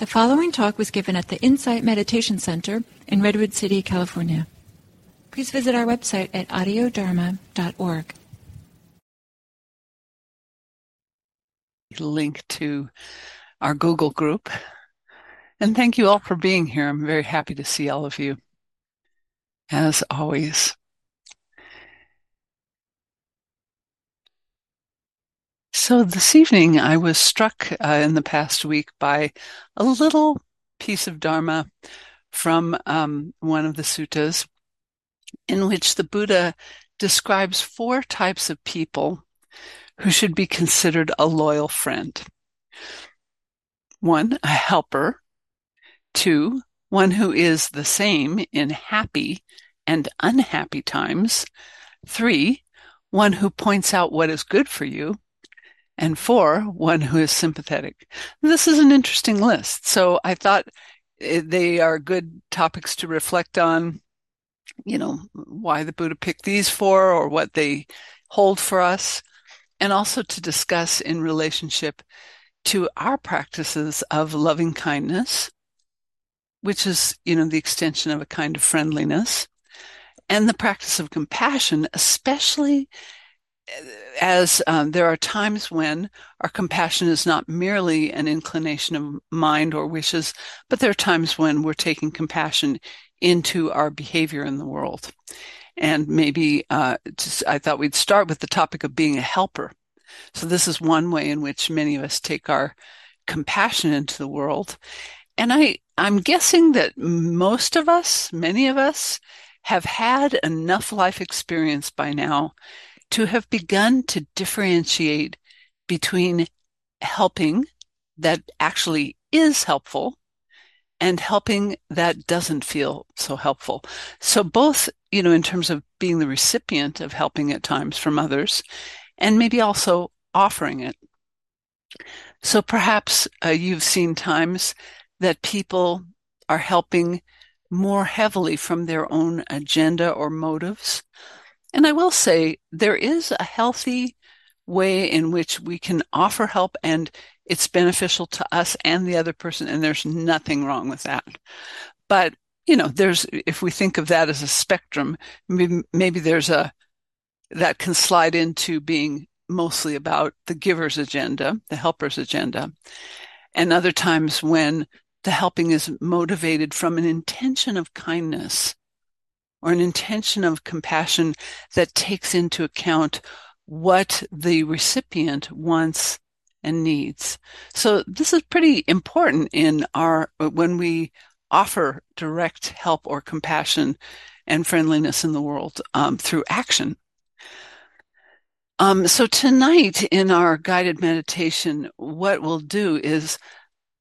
The following talk was given at the Insight Meditation Center in Redwood City, California. Please visit our website at audiodharma.org. Link to our Google group. And thank you all for being here. I'm very happy to see all of you, as always. So this evening, I was struck uh, in the past week by a little piece of Dharma from um, one of the suttas in which the Buddha describes four types of people who should be considered a loyal friend. One, a helper. Two, one who is the same in happy and unhappy times. Three, one who points out what is good for you and four, one who is sympathetic. This is an interesting list. So I thought eh, they are good topics to reflect on, you know, why the Buddha picked these four or what they hold for us, and also to discuss in relationship to our practices of loving kindness, which is, you know, the extension of a kind of friendliness, and the practice of compassion, especially as um, there are times when our compassion is not merely an inclination of mind or wishes, but there are times when we're taking compassion into our behavior in the world. And maybe uh, just, I thought we'd start with the topic of being a helper. So this is one way in which many of us take our compassion into the world. And I, I'm guessing that most of us, many of us, have had enough life experience by now to have begun to differentiate between helping that actually is helpful and helping that doesn't feel so helpful. So both, you know, in terms of being the recipient of helping at times from others and maybe also offering it. So perhaps uh, you've seen times that people are helping more heavily from their own agenda or motives and I will say there is a healthy way in which we can offer help and it's beneficial to us and the other person. And there's nothing wrong with that. But, you know, there's, if we think of that as a spectrum, maybe, there's a, that can slide into being mostly about the giver's agenda, the helper's agenda. And other times when the helping is motivated from an intention of kindness or an intention of compassion that takes into account what the recipient wants and needs. So this is pretty important in our, when we offer direct help or compassion and friendliness in the world um, through action. Um, so tonight in our guided meditation, what we'll do is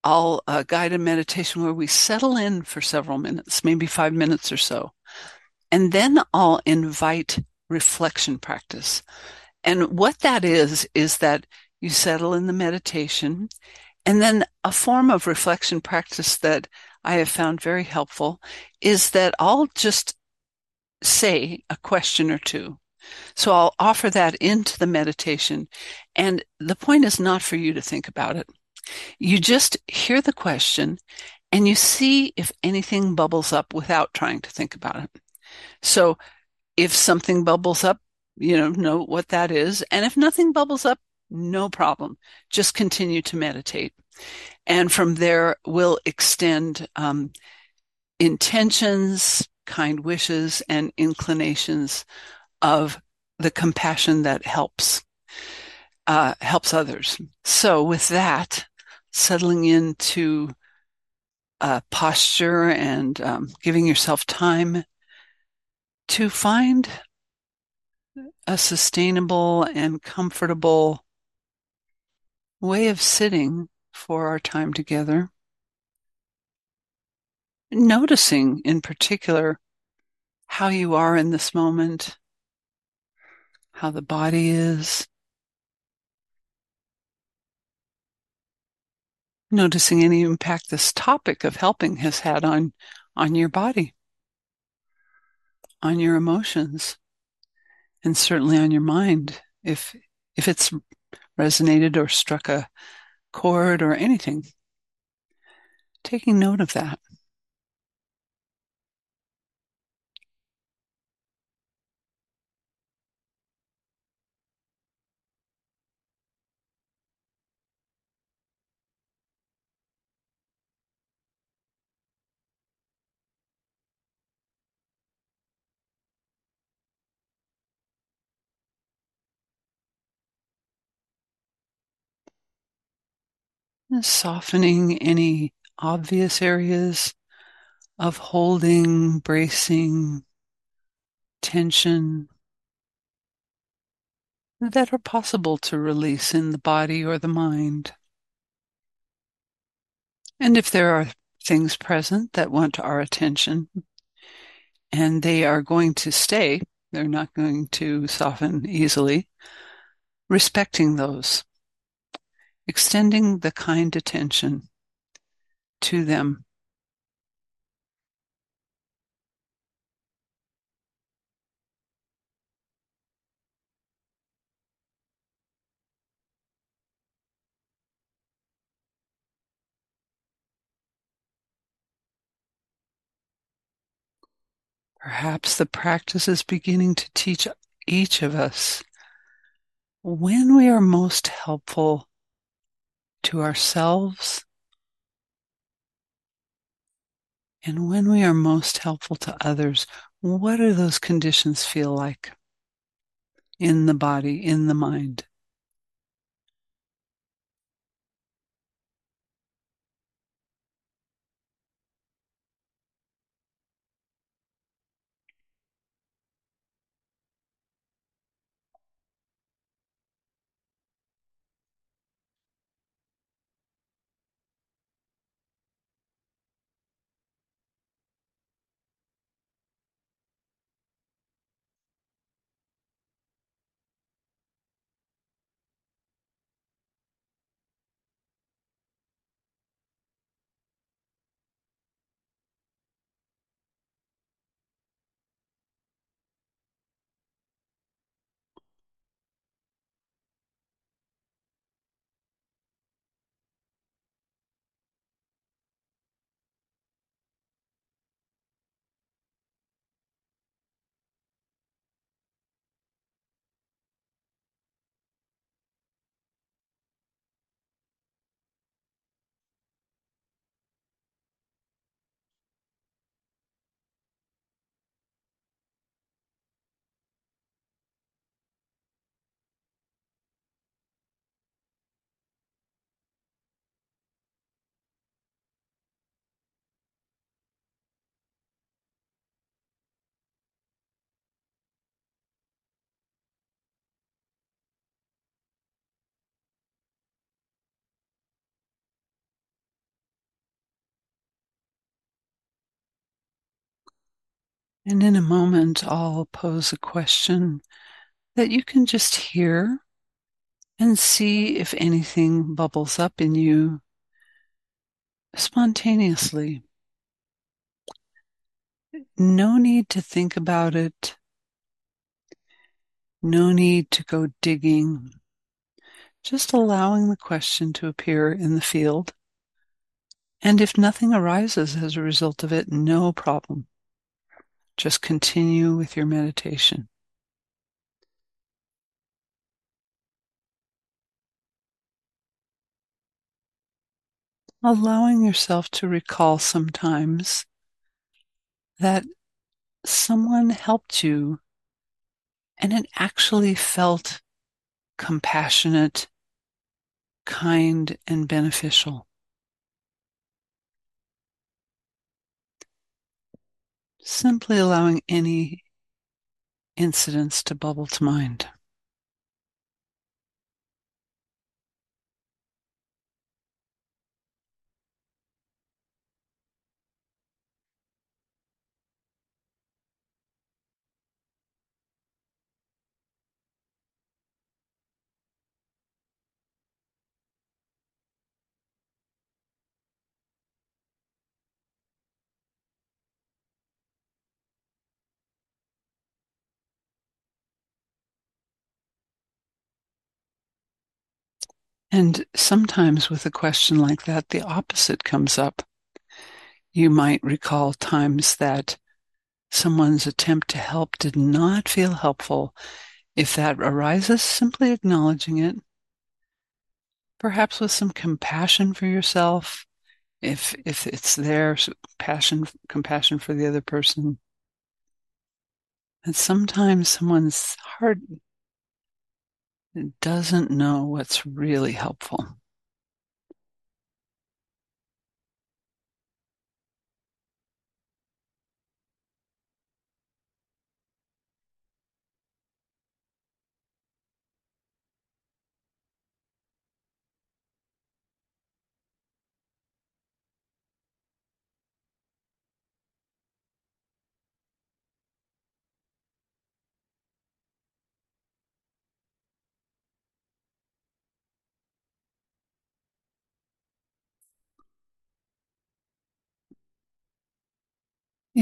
I'll uh, guide a meditation where we settle in for several minutes, maybe five minutes or so. And then I'll invite reflection practice. And what that is, is that you settle in the meditation and then a form of reflection practice that I have found very helpful is that I'll just say a question or two. So I'll offer that into the meditation. And the point is not for you to think about it. You just hear the question and you see if anything bubbles up without trying to think about it. So if something bubbles up, you know, know what that is. And if nothing bubbles up, no problem. Just continue to meditate. And from there, we'll extend um, intentions, kind wishes, and inclinations of the compassion that helps uh, helps others. So, with that, settling into uh, posture and um, giving yourself time to find a sustainable and comfortable way of sitting for our time together. Noticing in particular how you are in this moment, how the body is. Noticing any impact this topic of helping has had on, on your body on your emotions and certainly on your mind if if it's resonated or struck a chord or anything taking note of that. Softening any obvious areas of holding, bracing, tension that are possible to release in the body or the mind. And if there are things present that want our attention and they are going to stay, they're not going to soften easily, respecting those extending the kind attention to them. Perhaps the practice is beginning to teach each of us when we are most helpful to ourselves and when we are most helpful to others, what do those conditions feel like in the body, in the mind? And in a moment, I'll pose a question that you can just hear and see if anything bubbles up in you spontaneously. No need to think about it. No need to go digging. Just allowing the question to appear in the field. And if nothing arises as a result of it, no problem. Just continue with your meditation. Allowing yourself to recall sometimes that someone helped you and it actually felt compassionate, kind, and beneficial. Simply allowing any incidents to bubble to mind. And sometimes with a question like that, the opposite comes up. You might recall times that someone's attempt to help did not feel helpful. If that arises, simply acknowledging it, perhaps with some compassion for yourself. If, if it's there, passion, compassion for the other person. And sometimes someone's heart doesn't know what's really helpful.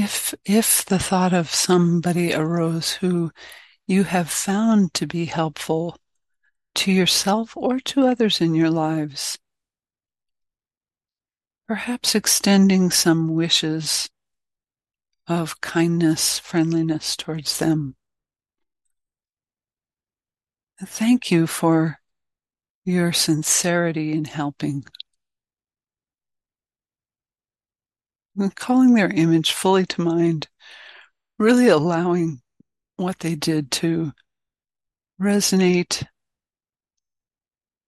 If, if the thought of somebody arose who you have found to be helpful to yourself or to others in your lives, perhaps extending some wishes of kindness, friendliness towards them. Thank you for your sincerity in helping. And calling their image fully to mind, really allowing what they did to resonate,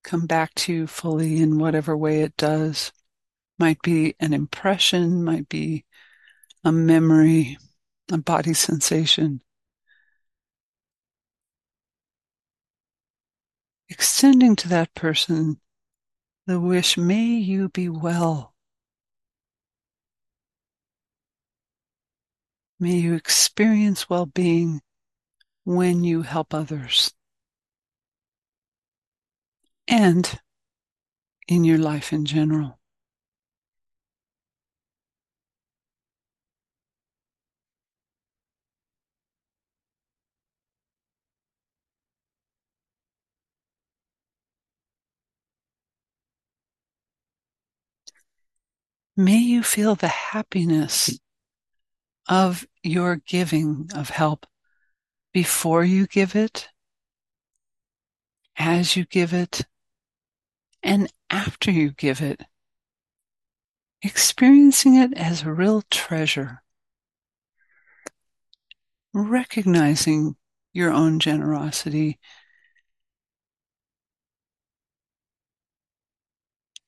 come back to you fully in whatever way it does. Might be an impression, might be a memory, a body sensation. Extending to that person the wish, may you be well. May you experience well being when you help others and in your life in general. May you feel the happiness of your giving of help before you give it, as you give it, and after you give it, experiencing it as a real treasure, recognizing your own generosity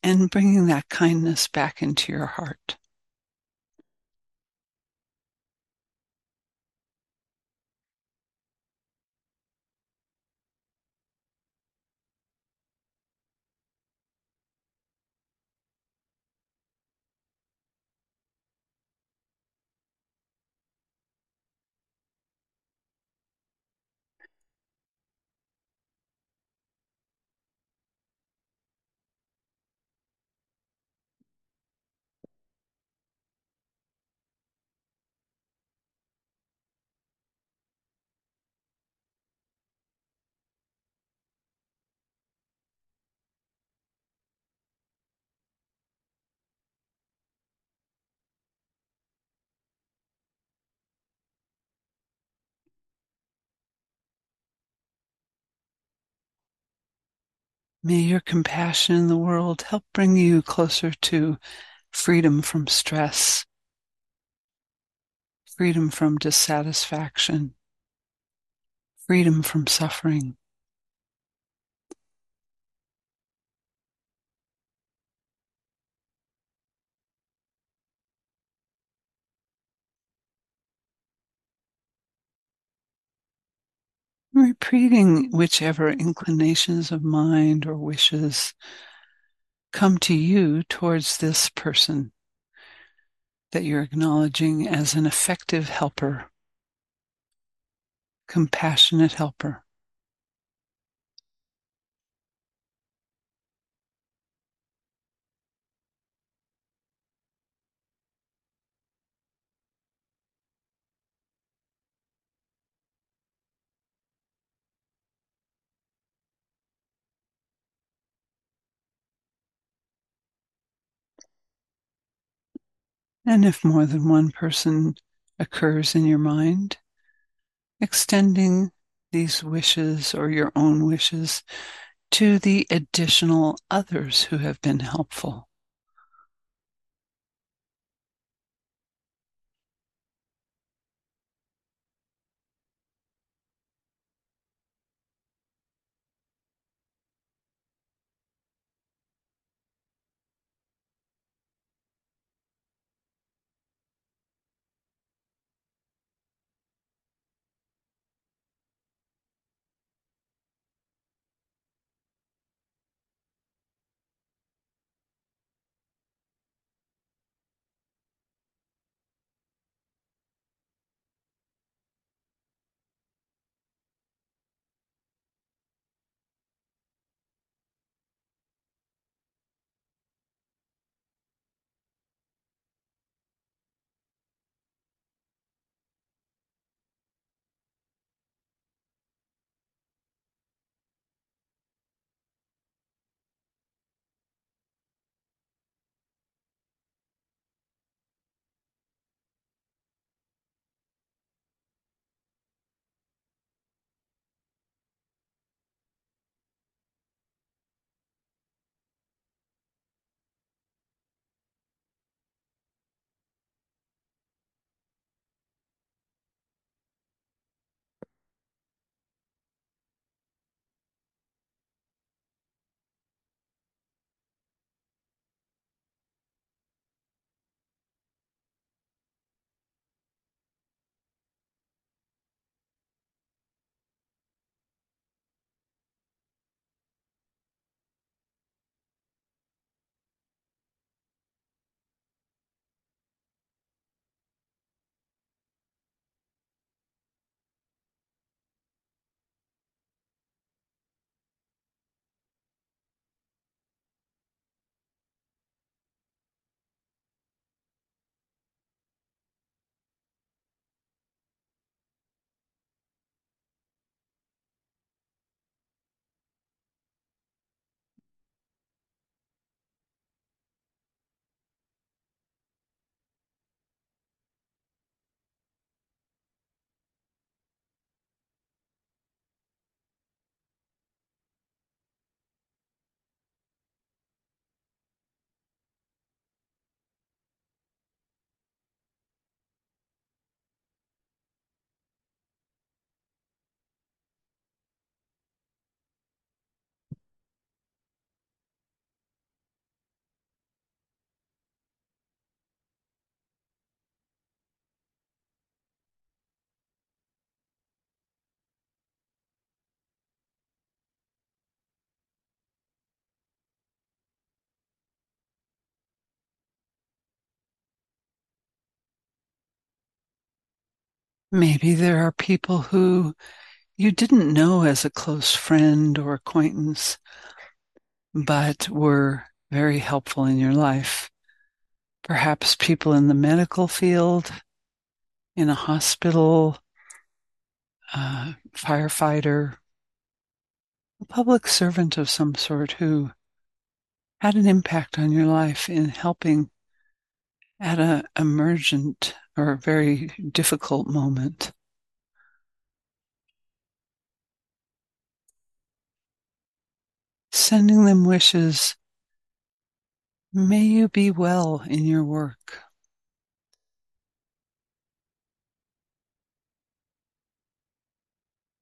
and bringing that kindness back into your heart. May your compassion in the world help bring you closer to freedom from stress, freedom from dissatisfaction, freedom from suffering. Repeating whichever inclinations of mind or wishes come to you towards this person that you're acknowledging as an effective helper, compassionate helper. And if more than one person occurs in your mind, extending these wishes or your own wishes to the additional others who have been helpful. Maybe there are people who you didn't know as a close friend or acquaintance, but were very helpful in your life. Perhaps people in the medical field, in a hospital, a firefighter, a public servant of some sort who had an impact on your life in helping at a emergent or a very difficult moment. Sending them wishes. May you be well in your work.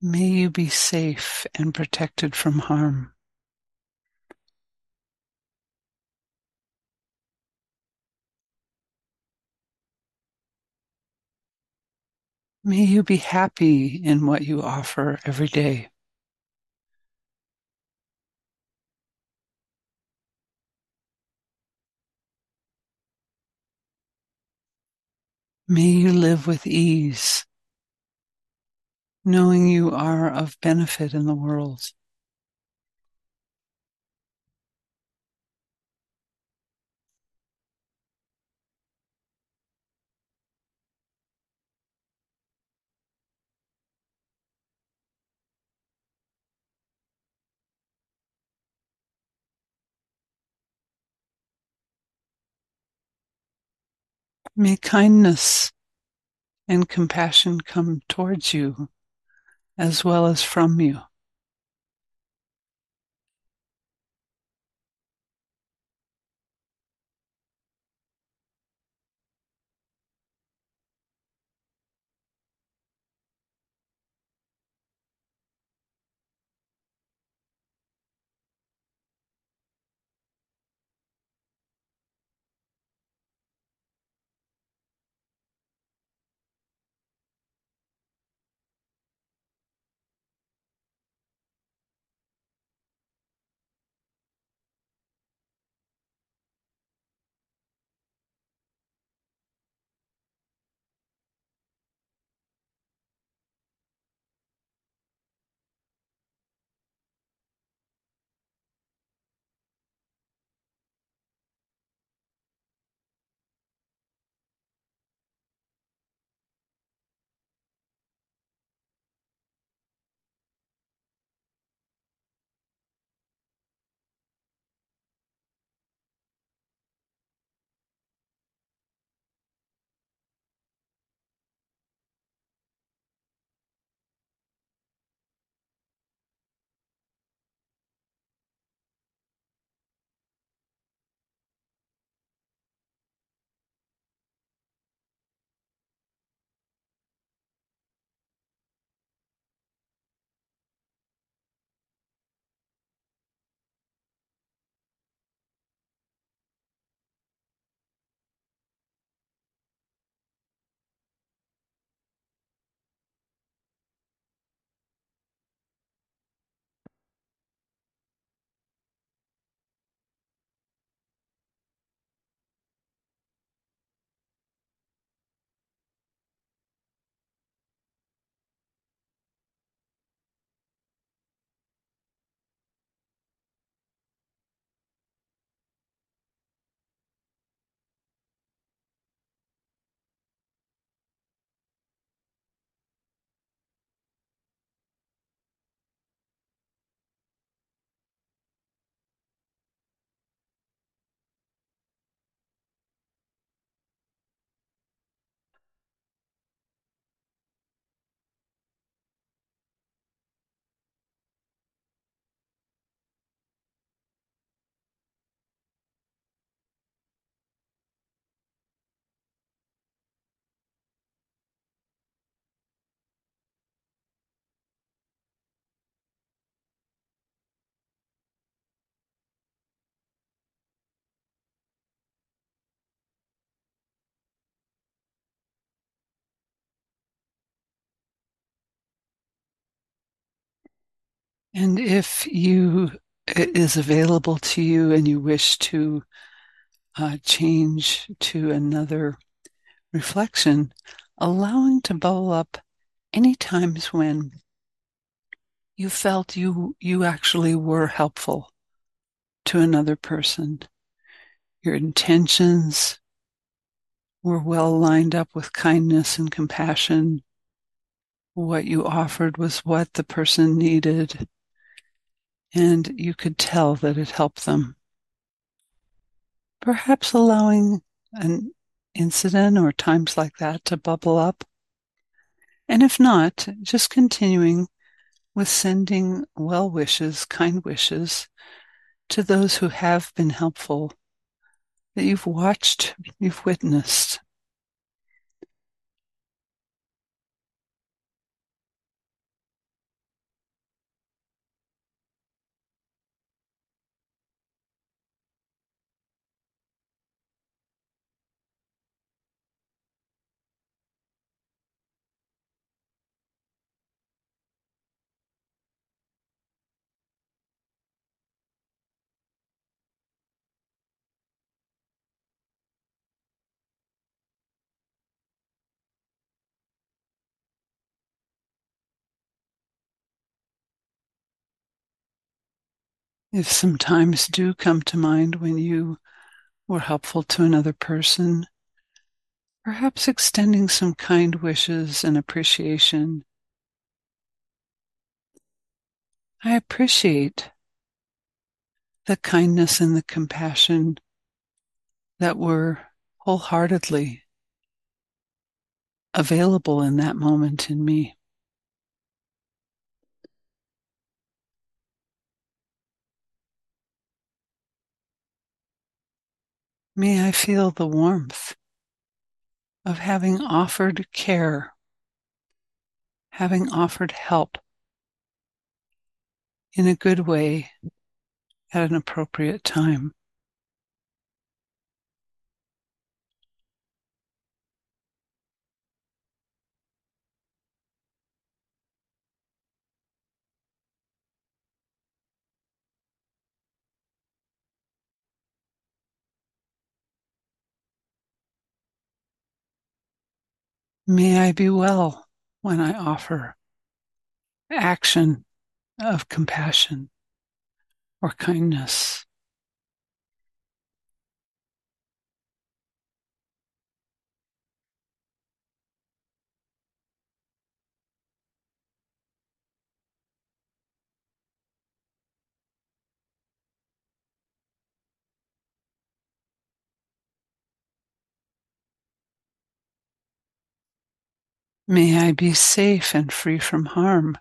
May you be safe and protected from harm. May you be happy in what you offer every day. May you live with ease, knowing you are of benefit in the world. May kindness and compassion come towards you as well as from you. And if you it is available to you and you wish to uh, change to another reflection, allowing to bubble up any times when you felt you you actually were helpful to another person. Your intentions were well lined up with kindness and compassion. What you offered was what the person needed and you could tell that it helped them. Perhaps allowing an incident or times like that to bubble up. And if not, just continuing with sending well wishes, kind wishes to those who have been helpful, that you've watched, you've witnessed. If some times do come to mind when you were helpful to another person, perhaps extending some kind wishes and appreciation. I appreciate the kindness and the compassion that were wholeheartedly available in that moment in me. May I feel the warmth of having offered care, having offered help in a good way at an appropriate time. May I be well when I offer action of compassion or kindness. May I be safe and free from harm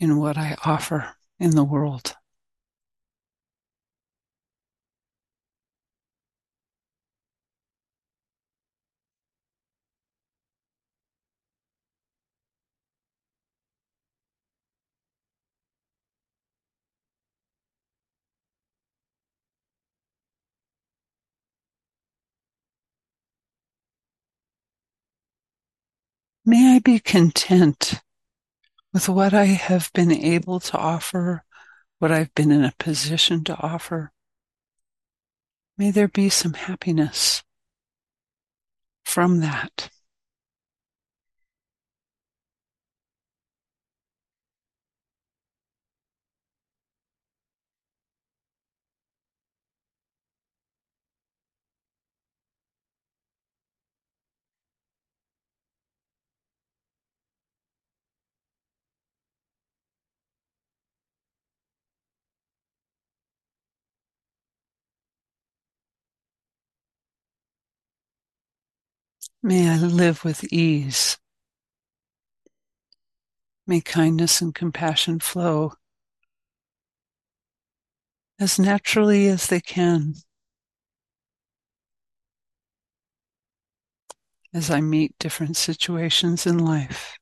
in what I offer in the world. May I be content with what I have been able to offer, what I've been in a position to offer. May there be some happiness from that. May I live with ease. May kindness and compassion flow as naturally as they can as I meet different situations in life.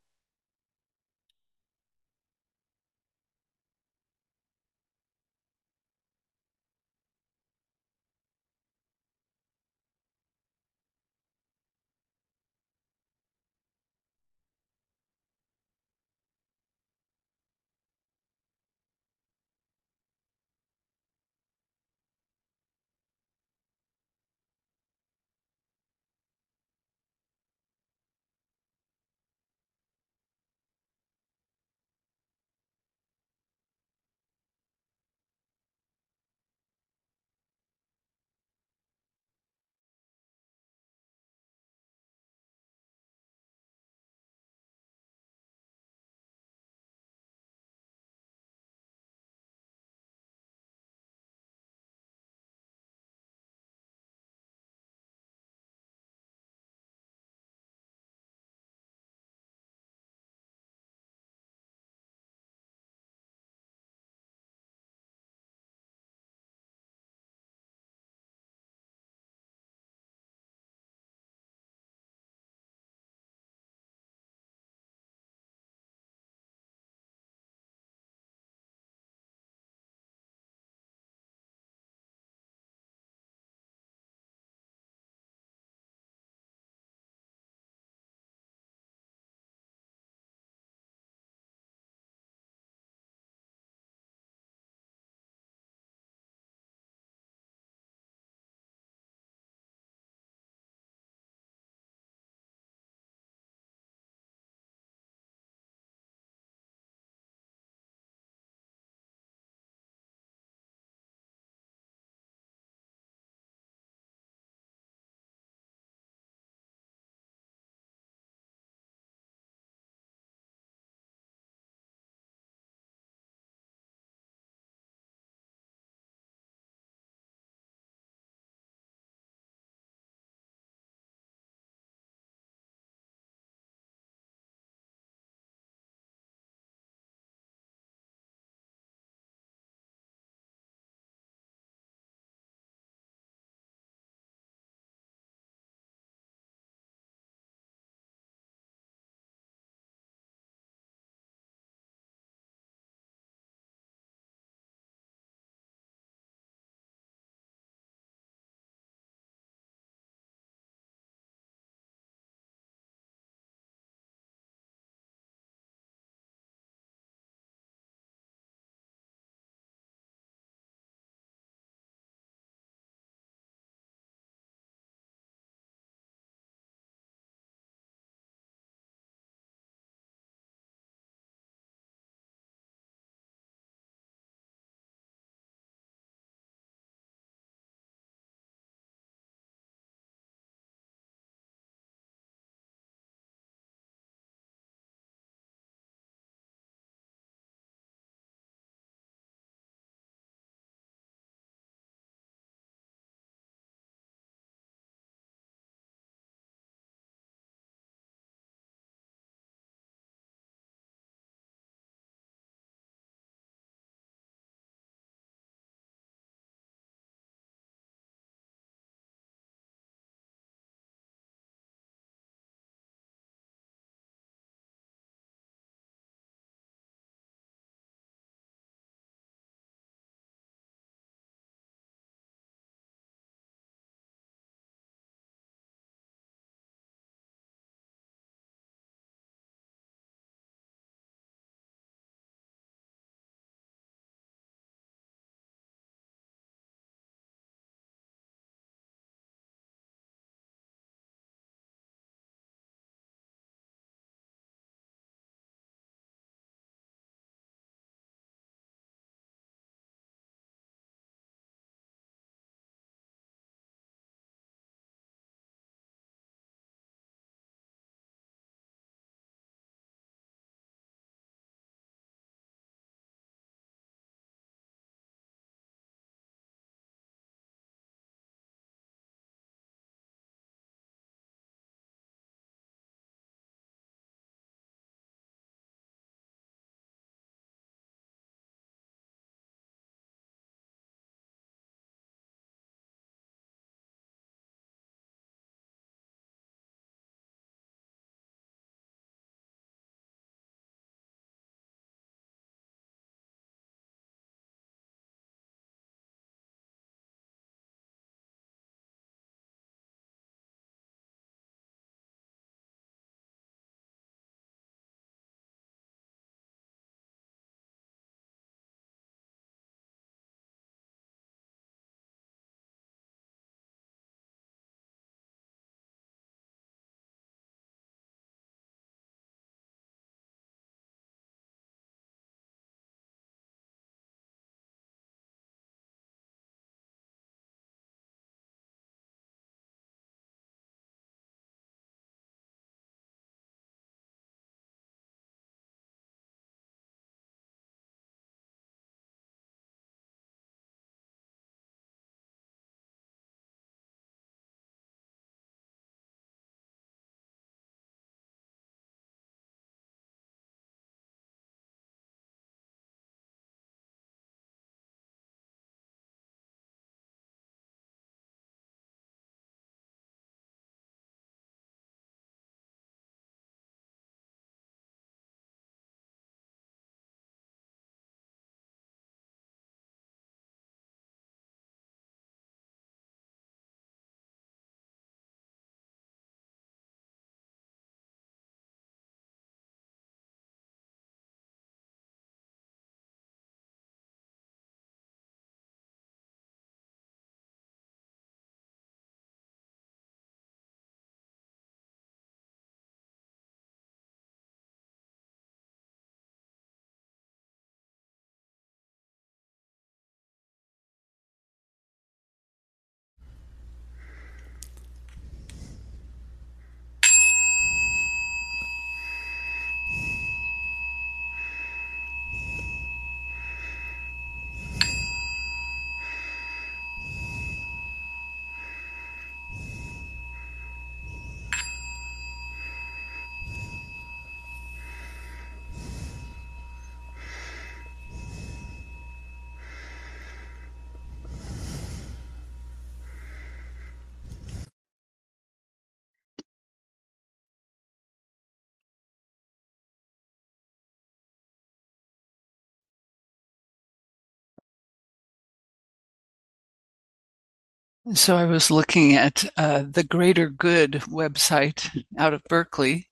So I was looking at uh, the Greater Good website out of Berkeley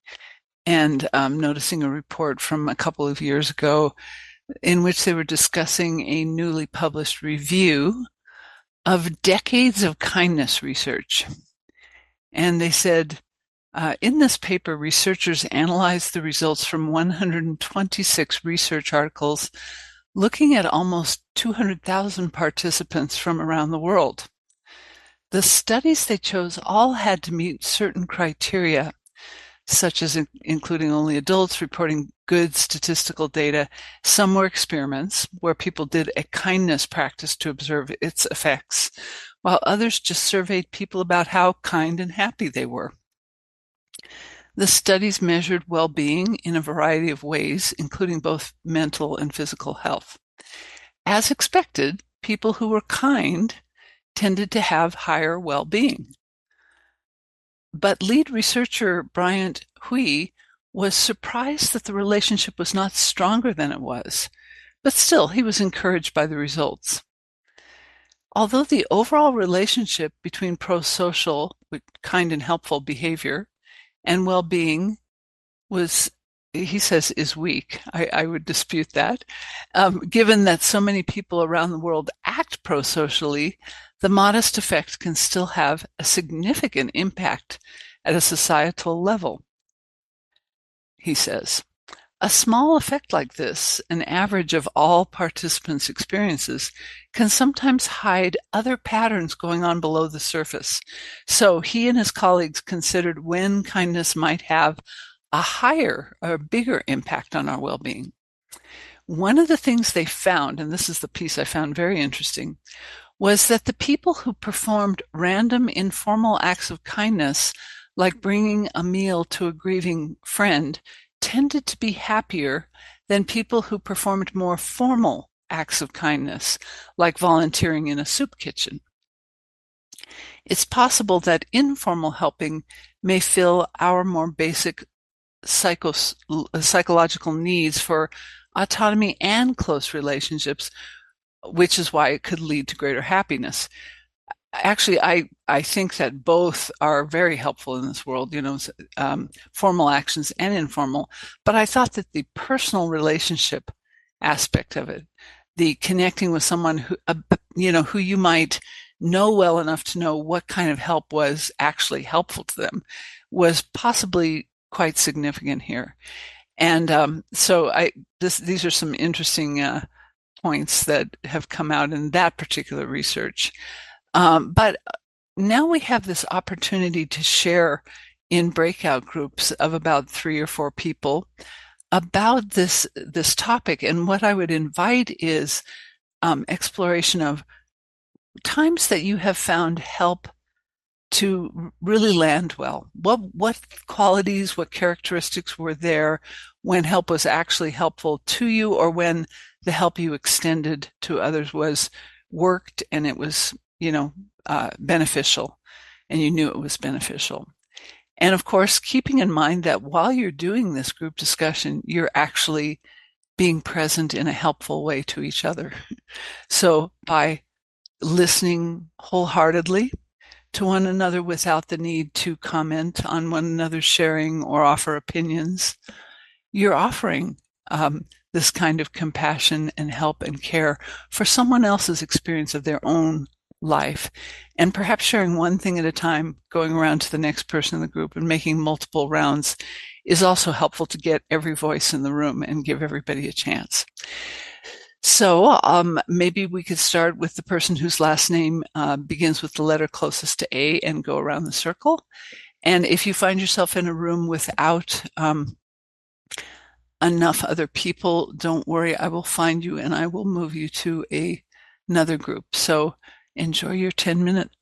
and um, noticing a report from a couple of years ago in which they were discussing a newly published review of decades of kindness research. And they said, uh, in this paper, researchers analyzed the results from 126 research articles looking at almost 200,000 participants from around the world. The studies they chose all had to meet certain criteria, such as in, including only adults reporting good statistical data. Some were experiments where people did a kindness practice to observe its effects, while others just surveyed people about how kind and happy they were. The studies measured well-being in a variety of ways, including both mental and physical health. As expected, people who were kind tended to have higher well-being. But lead researcher Bryant Hui was surprised that the relationship was not stronger than it was, but still he was encouraged by the results. Although the overall relationship between pro-social, kind and helpful behavior, and well-being was he says is weak. I, I would dispute that. Um, given that so many people around the world act pro-socially, the modest effect can still have a significant impact at a societal level. He says, a small effect like this, an average of all participants' experiences, can sometimes hide other patterns going on below the surface. So he and his colleagues considered when kindness might have a higher or bigger impact on our well-being. One of the things they found, and this is the piece I found very interesting, was that the people who performed random informal acts of kindness, like bringing a meal to a grieving friend, tended to be happier than people who performed more formal acts of kindness, like volunteering in a soup kitchen. It's possible that informal helping may fill our more basic psychos- psychological needs for autonomy and close relationships, which is why it could lead to greater happiness. Actually, I, I think that both are very helpful in this world, you know, um, formal actions and informal. But I thought that the personal relationship aspect of it, the connecting with someone who, uh, you know, who you might know well enough to know what kind of help was actually helpful to them was possibly quite significant here. And um, so I this, these are some interesting uh, points that have come out in that particular research. Um, but now we have this opportunity to share in breakout groups of about three or four people about this this topic. And what I would invite is um, exploration of times that you have found help to really land well? What what qualities, what characteristics were there when help was actually helpful to you, or when the help you extended to others was worked and it was you know uh, beneficial, and you knew it was beneficial. And of course, keeping in mind that while you're doing this group discussion, you're actually being present in a helpful way to each other. So by listening wholeheartedly, to one another without the need to comment on one another's sharing or offer opinions. You're offering um, this kind of compassion and help and care for someone else's experience of their own life. And perhaps sharing one thing at a time, going around to the next person in the group and making multiple rounds is also helpful to get every voice in the room and give everybody a chance. So um, maybe we could start with the person whose last name uh, begins with the letter closest to A and go around the circle. And if you find yourself in a room without um, enough other people, don't worry, I will find you and I will move you to a, another group. So enjoy your 10 minutes.